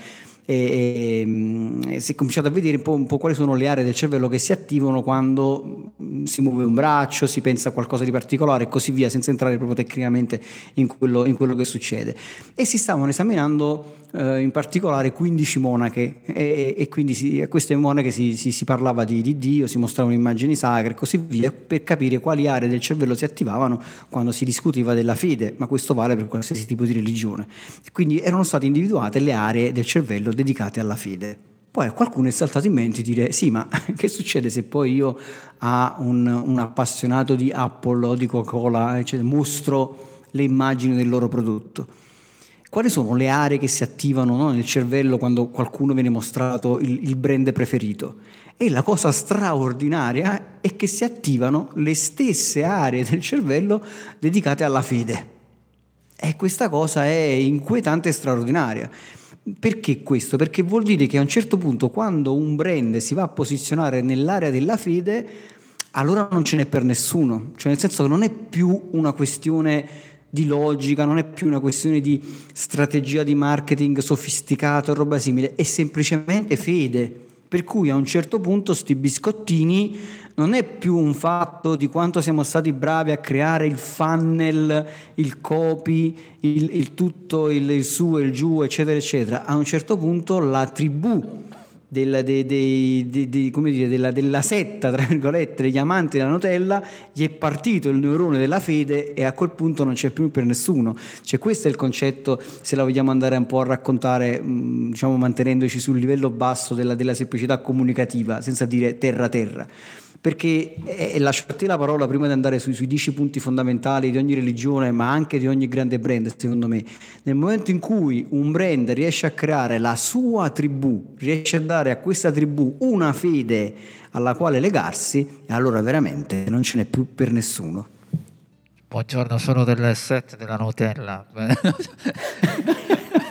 e, e, mm, si è cominciato a vedere un po', un po', quali sono le aree del cervello che si attivano quando mm, si muove un braccio, si pensa a qualcosa di particolare e così via, senza entrare proprio tecnicamente in quello, in quello che succede. E si stavano esaminando eh, in particolare 15 monache e, e quindi si, a queste monache si, si, si parlava di, di, Dio, si mostravano immagini sacre e così via per capire quali aree del cervello si attivavano quando si discuteva della fede, ma questo vale per qualsiasi tipo di religione. Quindi erano state individuate le aree del cervello dedicate alla fede. Poi a qualcuno è saltato in mente di dire sì, ma che succede se poi io a un, un appassionato di Apple o di Coca-Cola eccetera, mostro le immagini del loro prodotto? quali sono le aree che si attivano no, nel cervello quando qualcuno viene mostrato il, il brand preferito? E la cosa straordinaria è che si attivano le stesse aree del cervello dedicate alla fede. E questa cosa è inquietante e straordinaria. Perché questo? Perché vuol dire che a un certo punto quando un brand si va a posizionare nell'area della fede, allora non ce n'è per nessuno, cioè nel senso che non è più una questione di logica, non è più una questione di strategia di marketing sofisticato o roba simile, è semplicemente fede. Per cui a un certo punto sti biscottini non è più un fatto di quanto siamo stati bravi a creare il funnel, il copy, il, il tutto, il, il su e il giù, eccetera, eccetera. A un certo punto la tribù della, de, de, de, dire, della, della, setta, tra virgolette, degli amanti della Nutella, gli è partito il neurone della fede e a quel punto non c'è più per nessuno. Cioè questo è il concetto, se la vogliamo andare un po' a raccontare, diciamo mantenendoci sul livello basso della, della semplicità comunicativa, senza dire terra-terra perché eh, lascio a te la parola prima di andare sui, sui dieci punti fondamentali di ogni religione, ma anche di ogni grande brand, secondo me. Nel momento in cui un brand riesce a creare la sua tribù, riesce a dare a questa tribù una fede alla quale legarsi, allora veramente non ce n'è più per nessuno. Buongiorno, sono del set della Nutella.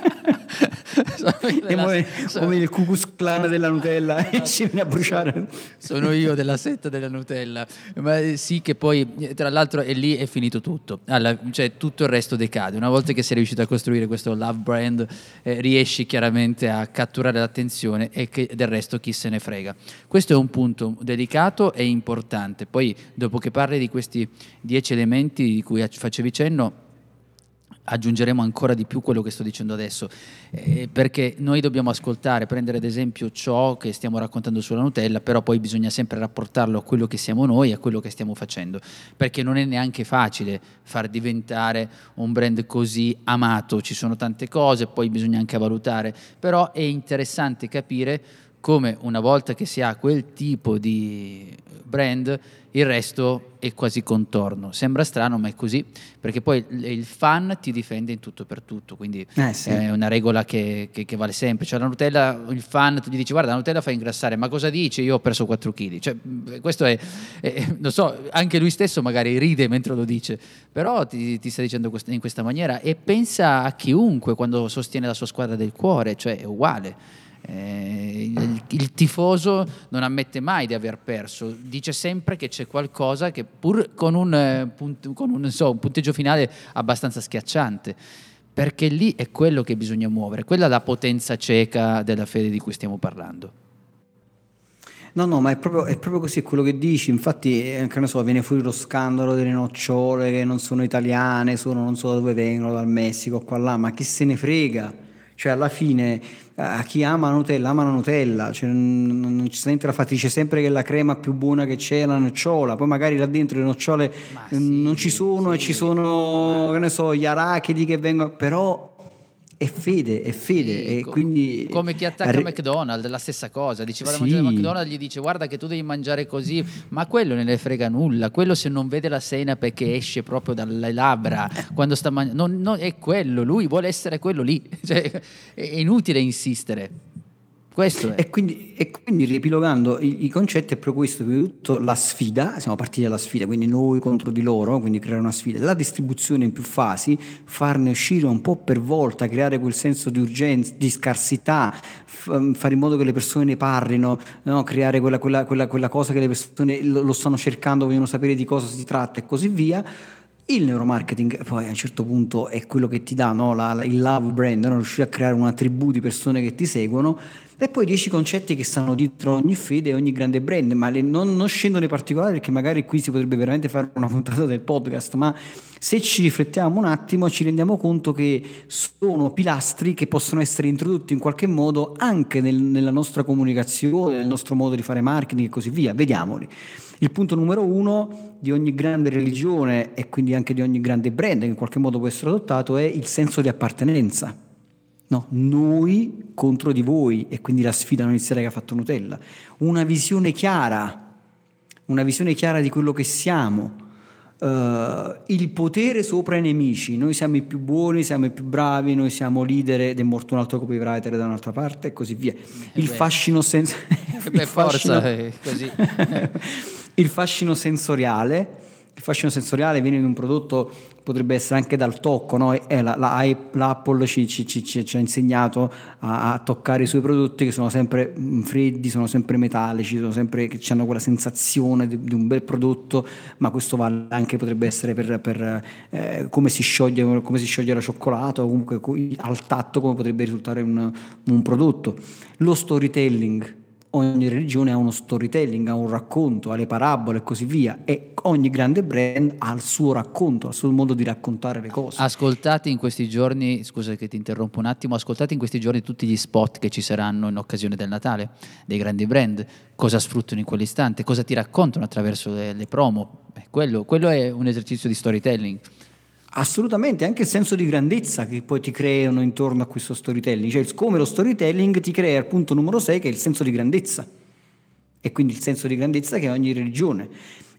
come, come il Cucus Clan della Nutella e ci viene a bruciare. Sono io della setta della Nutella. Ma eh, sì che poi, tra l'altro, è lì è finito tutto. Alla, cioè tutto il resto decade. Una volta che sei riuscito a costruire questo love brand, eh, riesci chiaramente a catturare l'attenzione e che del resto chi se ne frega. Questo è un punto delicato e importante. Poi, dopo che parli di questi dieci elementi di cui facevi cenno, aggiungeremo ancora di più quello che sto dicendo adesso, eh, perché noi dobbiamo ascoltare, prendere ad esempio ciò che stiamo raccontando sulla Nutella, però poi bisogna sempre rapportarlo a quello che siamo noi, a quello che stiamo facendo, perché non è neanche facile far diventare un brand così amato, ci sono tante cose, poi bisogna anche valutare, però è interessante capire come una volta che si ha quel tipo di brand il resto è quasi contorno. Sembra strano, ma è così, perché poi il fan ti difende in tutto per tutto, quindi Eh, sì. è una regola che, che- che vale sempre. Cioè la Nutella, il fan tu gli dici guarda la Nutella fa ingrassare, ma cosa dici? Io ho perso 4 kg. Cioè, questo è, è- lo so, anche lui stesso magari ride mentre lo dice, però ti, ti sta dicendo in questa maniera e pensa a chiunque quando sostiene la sua squadra del cuore, cioè è uguale. Eh, il, il tifoso non ammette mai di aver perso, dice sempre che c'è qualcosa che pur con un, eh, punt- con un, non so, un punteggio finale abbastanza schiacciante, perché lì è quello che bisogna muovere, quella è la potenza cieca della fede di cui stiamo parlando. No, no, ma è proprio, è proprio così, quello che dici. Infatti, eh, che ne so, viene fuori lo scandalo delle nocciole che non sono italiane, sono non so da dove vengono, dal Messico, qua là, ma chi se ne frega? Cioè, alla fine, a chi ama la Nutella, ama la Nutella. Cioè, non, non- ci sta niente da fare. Ti dice sempre che la crema più buona che c'è è la nocciola. Poi magari là dentro le nocciole eh, non ci sono e ci sono, che ne so, gli arachidi che vengono... Però è fede, è fede. e Co- quindi... Come chi attacca Re- McDonald's, la stessa cosa. Dice vado Sì. a mangiare McDonald's, gli dice guarda che tu devi mangiare così, ma quello non ne frega nulla. Quello se non vede la senape che esce proprio dalle labbra quando sta mangiando, non, non- è quello, lui vuole essere quello lì. Cioè, è inutile insistere. E quindi, e quindi riepilogando i, i concetti è proprio questo, di tutto la sfida, siamo partiti dalla sfida, quindi noi contro di loro, quindi creare una sfida, la distribuzione in più fasi, farne uscire un po' per volta, creare quel senso di urgenza, di scarsità, f- fare in modo che le persone ne parlino, no? creare quella, quella- quella- quella cosa che le persone lo, lo stanno cercando, vogliono sapere di cosa si tratta e così via. Il neuromarketing poi a un certo punto è quello che ti dà no? La- la- il love brand, no? riuscire a creare una tribù di persone che ti seguono e poi dieci concetti che stanno dietro ogni fede e ogni grande brand, ma le- non, non scendo nei particolari perché magari qui si potrebbe veramente fare una puntata del podcast, ma se ci riflettiamo un attimo ci rendiamo conto che sono pilastri che possono essere introdotti in qualche modo anche nel- nella nostra comunicazione, nel nostro modo di fare marketing e così via. Vediamoli. Il punto numero uno di ogni grande religione e quindi anche di ogni grande brand che in qualche modo può essere adottato è il senso di appartenenza. No, noi contro di voi e quindi la sfida non iniziale che ha fatto Nutella. Una visione chiara, una visione chiara di quello che siamo. Eh, il potere sopra i nemici, noi siamo i più buoni, siamo i più bravi, noi siamo leader ed è morto un altro copywriter da un'altra parte e così via. Il beh. fascino senza... Per forza, è così. il fascino sensoriale. Il fascino sensoriale viene in un prodotto, potrebbe essere anche dal tocco, no? E la, la- l'Apple ci, ci- ci- ci- ha insegnato a, a toccare i suoi prodotti che sono sempre mm, freddi, sono sempre metallici, sono sempre, che hanno quella sensazione di, di un bel prodotto, ma questo vale anche, potrebbe essere per, per, eh, come, si scioglie, come si scioglie la cioccolata o comunque co- al tatto come potrebbe risultare un, un prodotto. Lo storytelling, ogni religione ha uno storytelling, ha un racconto, ha le parabole e così via e ogni grande brand ha il suo racconto, ha il suo modo di raccontare le cose. Ascoltate in questi giorni, scusa che ti interrompo un attimo, ascoltate in questi giorni tutti gli spot che ci saranno in occasione del Natale, dei grandi brand, cosa sfruttano in quell'istante, cosa ti raccontano attraverso le, le promo. Eh, quello, quello è un esercizio di storytelling. Assolutamente, anche il senso di grandezza che poi ti creano intorno a questo storytelling, cioè come lo storytelling ti crea il punto numero 6 che è il senso di grandezza e quindi il senso di grandezza che ha ogni religione.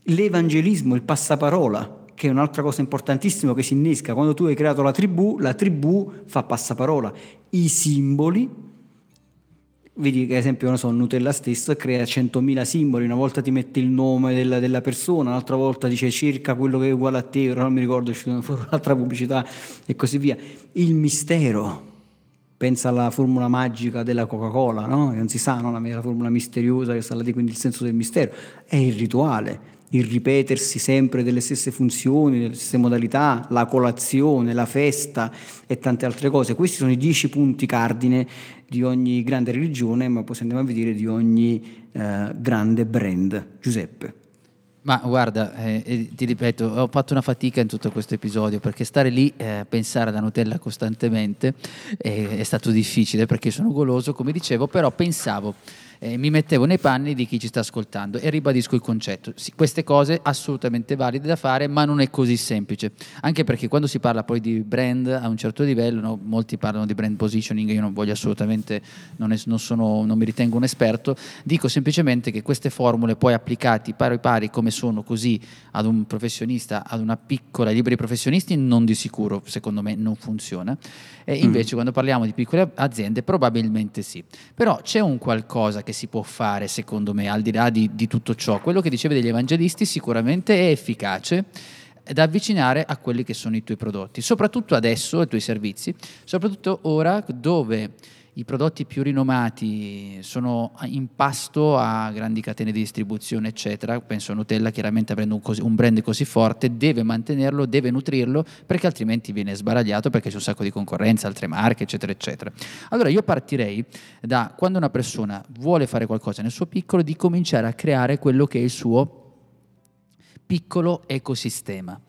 L'evangelismo, il passaparola, che è un'altra cosa importantissima che si innesca. Quando tu hai creato la tribù, la tribù fa passaparola. I simboli, vedi che ad esempio non so, Nutella stesso crea 100.000 simboli, una volta ti mette il nome della, della persona, un'altra volta dice cerca quello che è uguale a te, ora non mi ricordo, è uscita fuori un'altra pubblicità e così via. Il mistero, pensa alla formula magica della Coca-Cola, no? Non si sa, no? la, la formula misteriosa che sta là di quindi il senso del mistero, è il rituale, il ripetersi sempre delle stesse funzioni, delle stesse modalità, la colazione, la festa e tante altre cose. Questi sono i dieci punti cardine di ogni grande religione, ma poi se andiamo a vedere di ogni eh, grande brand. Giuseppe. Ma guarda, eh, eh, ti ripeto, ho fatto una fatica in tutto questo episodio perché stare lì eh, a pensare alla Nutella costantemente eh, è stato difficile perché sono goloso, come dicevo, però pensavo, eh, mi mettevo nei panni di chi ci sta ascoltando e ribadisco il concetto. Sì, queste cose assolutamente valide da fare, ma non è così semplice, anche perché quando si parla poi di brand a un certo livello, no, molti parlano di brand positioning, io non voglio assolutamente, non, è, non, sono, non mi ritengo un esperto, dico semplicemente che queste formule poi applicate pari pari come sono così ad un professionista, ad una piccola libri professionisti, non di sicuro, secondo me non funziona. E invece mm. quando parliamo di piccole aziende probabilmente sì. Però c'è un qualcosa che si può fare, secondo me, al di là di, di tutto ciò. Quello che dicevi degli evangelisti sicuramente è efficace da avvicinare a quelli che sono i tuoi prodotti, soprattutto adesso, i tuoi servizi, soprattutto ora dove i prodotti più rinomati sono in pasto a grandi catene di distribuzione, eccetera. Penso a Nutella, chiaramente avendo un, così, un, brand così forte, deve mantenerlo, deve nutrirlo, perché altrimenti viene sbaragliato perché c'è un sacco di concorrenza, altre marche, eccetera, eccetera. Allora io partirei da quando una persona vuole fare qualcosa nel suo piccolo, di cominciare a creare quello che è il suo piccolo ecosistema.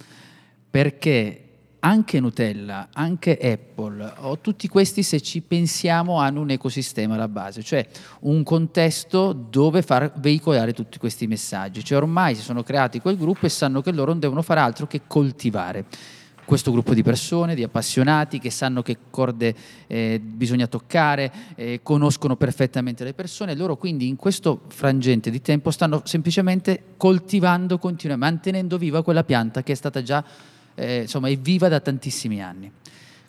Perché anche Nutella, anche Apple, o tutti questi se ci pensiamo hanno un ecosistema alla base, cioè un contesto dove far veicolare tutti questi messaggi. Cioè ormai si sono creati quel gruppo e sanno che loro non devono fare altro che coltivare questo gruppo di persone, di appassionati che sanno che corde eh, bisogna toccare, eh, conoscono perfettamente le persone, loro quindi in questo frangente di tempo stanno semplicemente coltivando continuamente, mantenendo viva quella pianta che è stata già eh, insomma, è viva da tantissimi anni.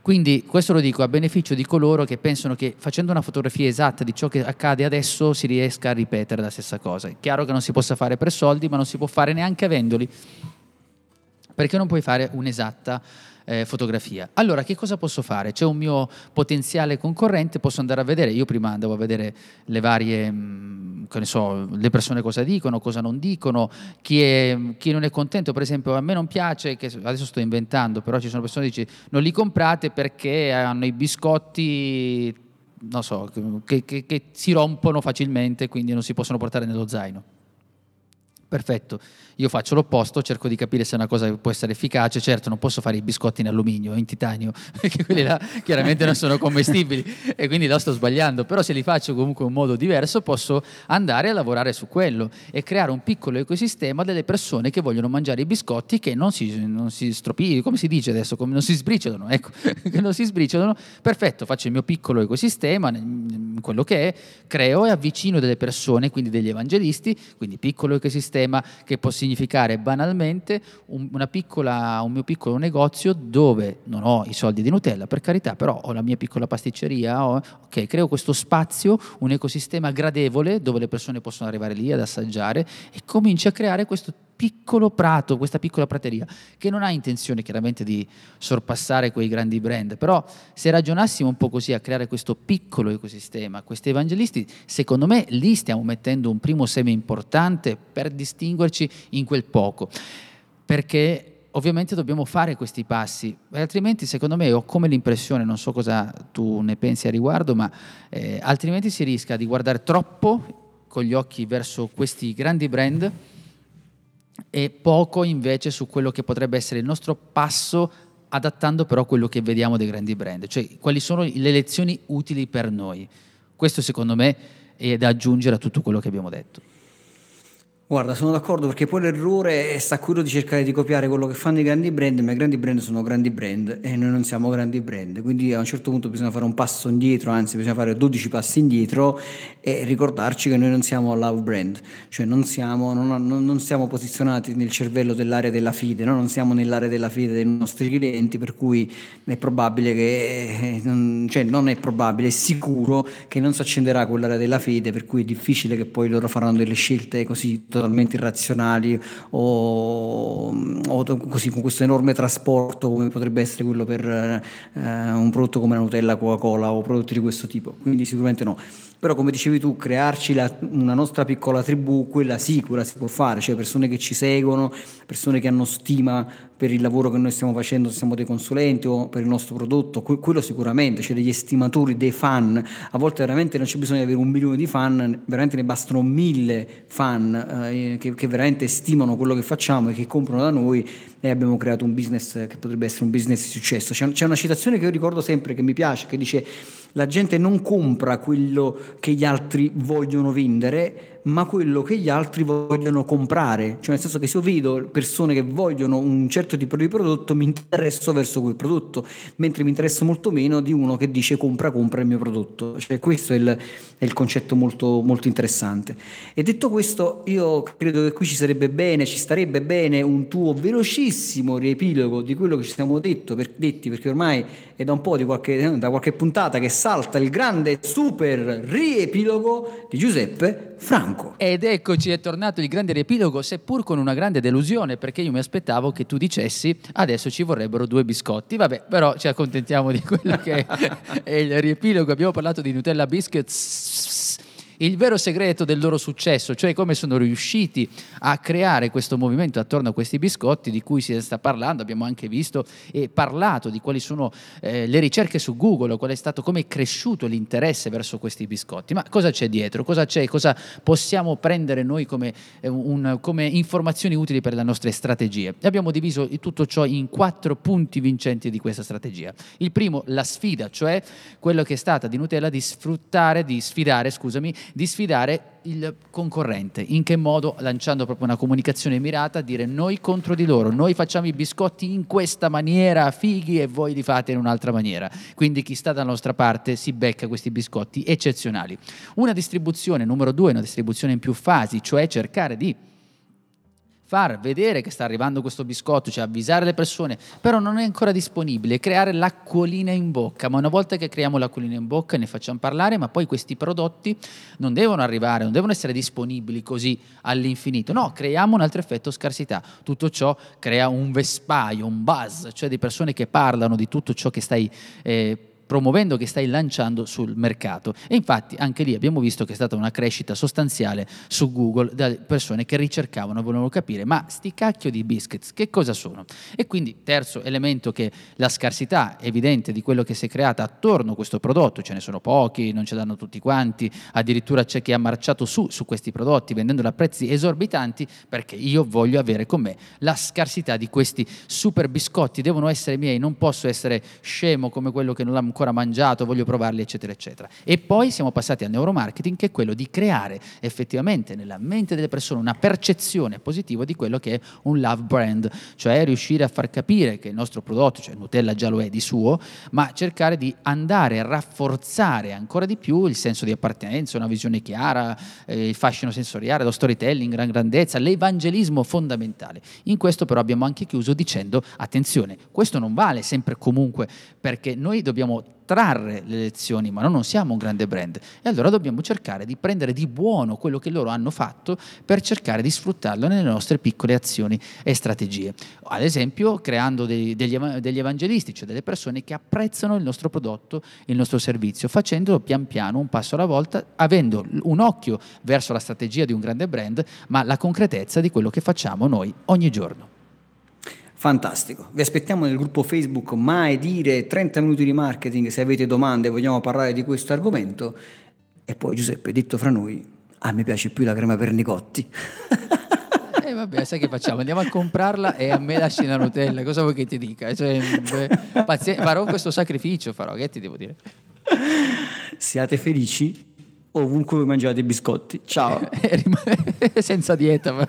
Quindi questo lo dico a beneficio di coloro che pensano che facendo una fotografia esatta di ciò che accade adesso si riesca a ripetere la stessa cosa. È chiaro che non si possa fare per soldi, ma non si può fare neanche avendoli, perché non puoi fare un'esatta eh, fotografia. Allora, che cosa posso fare? C'è un mio potenziale concorrente, posso andare a vedere. Io prima andavo a vedere le varie, mh, mm, so, le persone cosa dicono, cosa non dicono, chi, è, chi, non è contento. Per esempio, a me non piace, che adesso sto inventando, però ci sono persone che dicono non li comprate perché hanno i biscotti, non so, che, che, che si rompono facilmente, quindi non si possono portare nello zaino. Perfetto, io faccio l'opposto, cerco di capire se una cosa può essere efficace, certo non posso fare i biscotti in alluminio, in titanio, perché quelli là chiaramente non sono commestibili. E quindi là sto sbagliando, però se li faccio comunque in un modo diverso posso andare a lavorare su quello e creare un piccolo ecosistema delle persone che vogliono mangiare i biscotti che non si, non si stropii, come si dice adesso, come non si sbriciolano, ecco, che non si sbriciolano, perfetto, faccio il mio piccolo ecosistema, quello che è, creo e avvicino delle persone, quindi degli evangelisti, quindi piccolo ecosistema sistema che può significare banalmente un, piccola, un mio piccolo negozio dove non ho i soldi di Nutella, per carità, però ho la mia piccola pasticceria, ho, ok, creo questo spazio, un ecosistema gradevole dove le persone possono arrivare lì ad assaggiare e cominci a creare questo piccolo prato, questa piccola prateria, che non ha intenzione chiaramente di sorpassare quei grandi brand, però se ragionassimo un po' così a creare questo piccolo ecosistema, questi evangelisti, secondo me lì stiamo mettendo un primo seme importante per distinguerci in quel poco, perché ovviamente dobbiamo fare questi passi, altrimenti secondo me ho come l'impressione, non so cosa tu ne pensi a riguardo, ma eh, altrimenti si rischia di guardare troppo con gli occhi verso questi grandi brand e poco invece su quello che potrebbe essere il nostro passo adattando però quello che vediamo dei grandi brand, cioè quali sono le lezioni utili per noi. Questo secondo me è da aggiungere a tutto quello che abbiamo detto. Guarda, sono d'accordo perché poi l'errore sta a quello di cercare di copiare quello che fanno i grandi brand, ma i grandi brand sono grandi brand e noi non siamo grandi brand, quindi a un certo punto bisogna fare un passo indietro, anzi bisogna fare 12 passi indietro e ricordarci che noi non siamo love brand, cioè non siamo, non, non, non siamo posizionati nel cervello dell'area della fide, no? non siamo nell'area della fide dei nostri clienti, per cui è probabile che, eh, cioè non è probabile, è sicuro che non si accenderà quell'area della fede, per cui è difficile che poi loro faranno delle scelte così totalmente irrazionali o, o, così con questo enorme trasporto come potrebbe essere quello per eh, un prodotto come la Nutella, Coca-Cola o prodotti di questo tipo. Quindi sicuramente no. Però come dicevi tu, crearci la, una nostra piccola tribù, quella sì, quella si può fare, cioè persone che ci seguono, persone che hanno stima per il lavoro che noi stiamo facendo, se siamo dei consulenti o per il nostro prodotto, quello sicuramente, cioè degli estimatori, dei fan, a volte veramente non c'è bisogno di avere un milione di fan, veramente ne bastano mille fan eh, che, che veramente stimano quello che facciamo e che comprano da noi e abbiamo creato un business che potrebbe essere un business di successo. C'è, c'è una citazione che io ricordo sempre che mi piace, che dice la gente non compra quello che gli altri vogliono vendere, ma quello che gli altri vogliono comprare. Cioè nel senso che se io vedo persone che vogliono un certo tipo di prodotto, mi interesso verso quel prodotto, mentre mi interesso molto meno di uno che dice compra, compra il mio prodotto. Cioè questo è il, è il concetto molto, molto interessante. E detto questo, io credo che qui ci sarebbe bene, ci starebbe bene un tuo velocissimo riepilogo di quello che ci siamo detto, per, detti, perché ormai è da un po' di qualche, da qualche puntata che salta il grande super riepilogo di Giuseppe Franco. Ed eccoci, è tornato il grande riepilogo, seppur con una grande delusione, perché io mi aspettavo che tu dicessi adesso ci vorrebbero due biscotti. Vabbè, però ci accontentiamo di quello che è il riepilogo. Abbiamo parlato di Nutella Biscuits il vero segreto del loro successo, cioè come sono riusciti a creare questo movimento attorno a questi biscotti di cui si sta parlando, abbiamo anche visto e parlato di quali sono eh, le ricerche su Google, qual è stato, come è cresciuto l'interesse verso questi biscotti, ma cosa c'è dietro, cosa c'è, cosa possiamo prendere noi come, eh, un, come informazioni utili per le nostre strategie. Abbiamo diviso tutto ciò in quattro punti vincenti di questa strategia. Il primo, la sfida, cioè quello che è stata di Nutella di sfruttare, di sfidare, scusami, di sfidare il concorrente. In che modo? Lanciando proprio una comunicazione mirata, dire noi contro di loro, noi facciamo i biscotti in questa maniera, fighi, e voi li fate in un'altra maniera. Quindi chi sta dalla nostra parte si becca questi biscotti eccezionali. Una distribuzione, numero due, una distribuzione in più fasi, cioè cercare di far vedere che sta arrivando questo biscotto, cioè avvisare le persone, però non è ancora disponibile, creare l'acquolina in bocca, ma una volta che creiamo l'acquolina in bocca ne facciamo parlare, ma poi questi prodotti non devono arrivare, non devono essere disponibili così all'infinito, no, creiamo un altro effetto scarsità, tutto ciò crea un vespaio, un buzz, cioè di persone che parlano di tutto ciò che stai... Eh, promuovendo che stai lanciando sul mercato. E infatti anche lì abbiamo visto che è stata una crescita sostanziale su Google da persone che ricercavano, volevano capire, ma sti cacchio di biscuits che cosa sono? E quindi terzo elemento che la scarsità evidente di quello che si è creata attorno a questo prodotto, ce ne sono pochi, non ce l'hanno tutti quanti, addirittura c'è chi ha marciato su su questi prodotti vendendoli a prezzi esorbitanti perché io voglio avere con me la scarsità di questi super biscotti, devono essere miei, non posso essere scemo come quello che non l'ha ancora mangiato, voglio provarli, eccetera, eccetera. E poi siamo passati al neuromarketing, che è quello di creare effettivamente nella mente delle persone una percezione positiva di quello che è un love brand, cioè riuscire a far capire che il nostro prodotto, cioè Nutella già lo è di suo, ma cercare di andare a rafforzare ancora di più il senso di appartenenza, una visione chiara, eh, il fascino sensoriale, lo storytelling, gran grandezza, l'evangelismo fondamentale. In questo però abbiamo anche chiuso dicendo attenzione, questo non vale sempre comunque perché noi dobbiamo trarre le lezioni, ma noi non siamo un grande brand e allora dobbiamo cercare di prendere di buono quello che loro hanno fatto per cercare di sfruttarlo nelle nostre piccole azioni e strategie. Ad esempio creando dei, degli, degli, evangelisti, cioè delle persone che apprezzano il nostro prodotto, il nostro servizio, facendolo pian piano, un passo alla volta, avendo un occhio verso la strategia di un grande brand, ma la concretezza di quello che facciamo noi ogni giorno. Fantastico. Vi aspettiamo nel gruppo Facebook Mai Dire 30 minuti di marketing se avete domande e vogliamo parlare di questo argomento. E poi Giuseppe, detto fra noi, a me piace più la crema per Nicotti. E eh, vabbè, sai che facciamo? Andiamo a comprarla e a me lasci la Nutella. Cosa vuoi che ti dica? Cioè, beh, farò questo sacrificio, farò. Che ti devo dire? Siate felici ovunque voi mangiate i biscotti. Ciao. Senza dieta. Ma...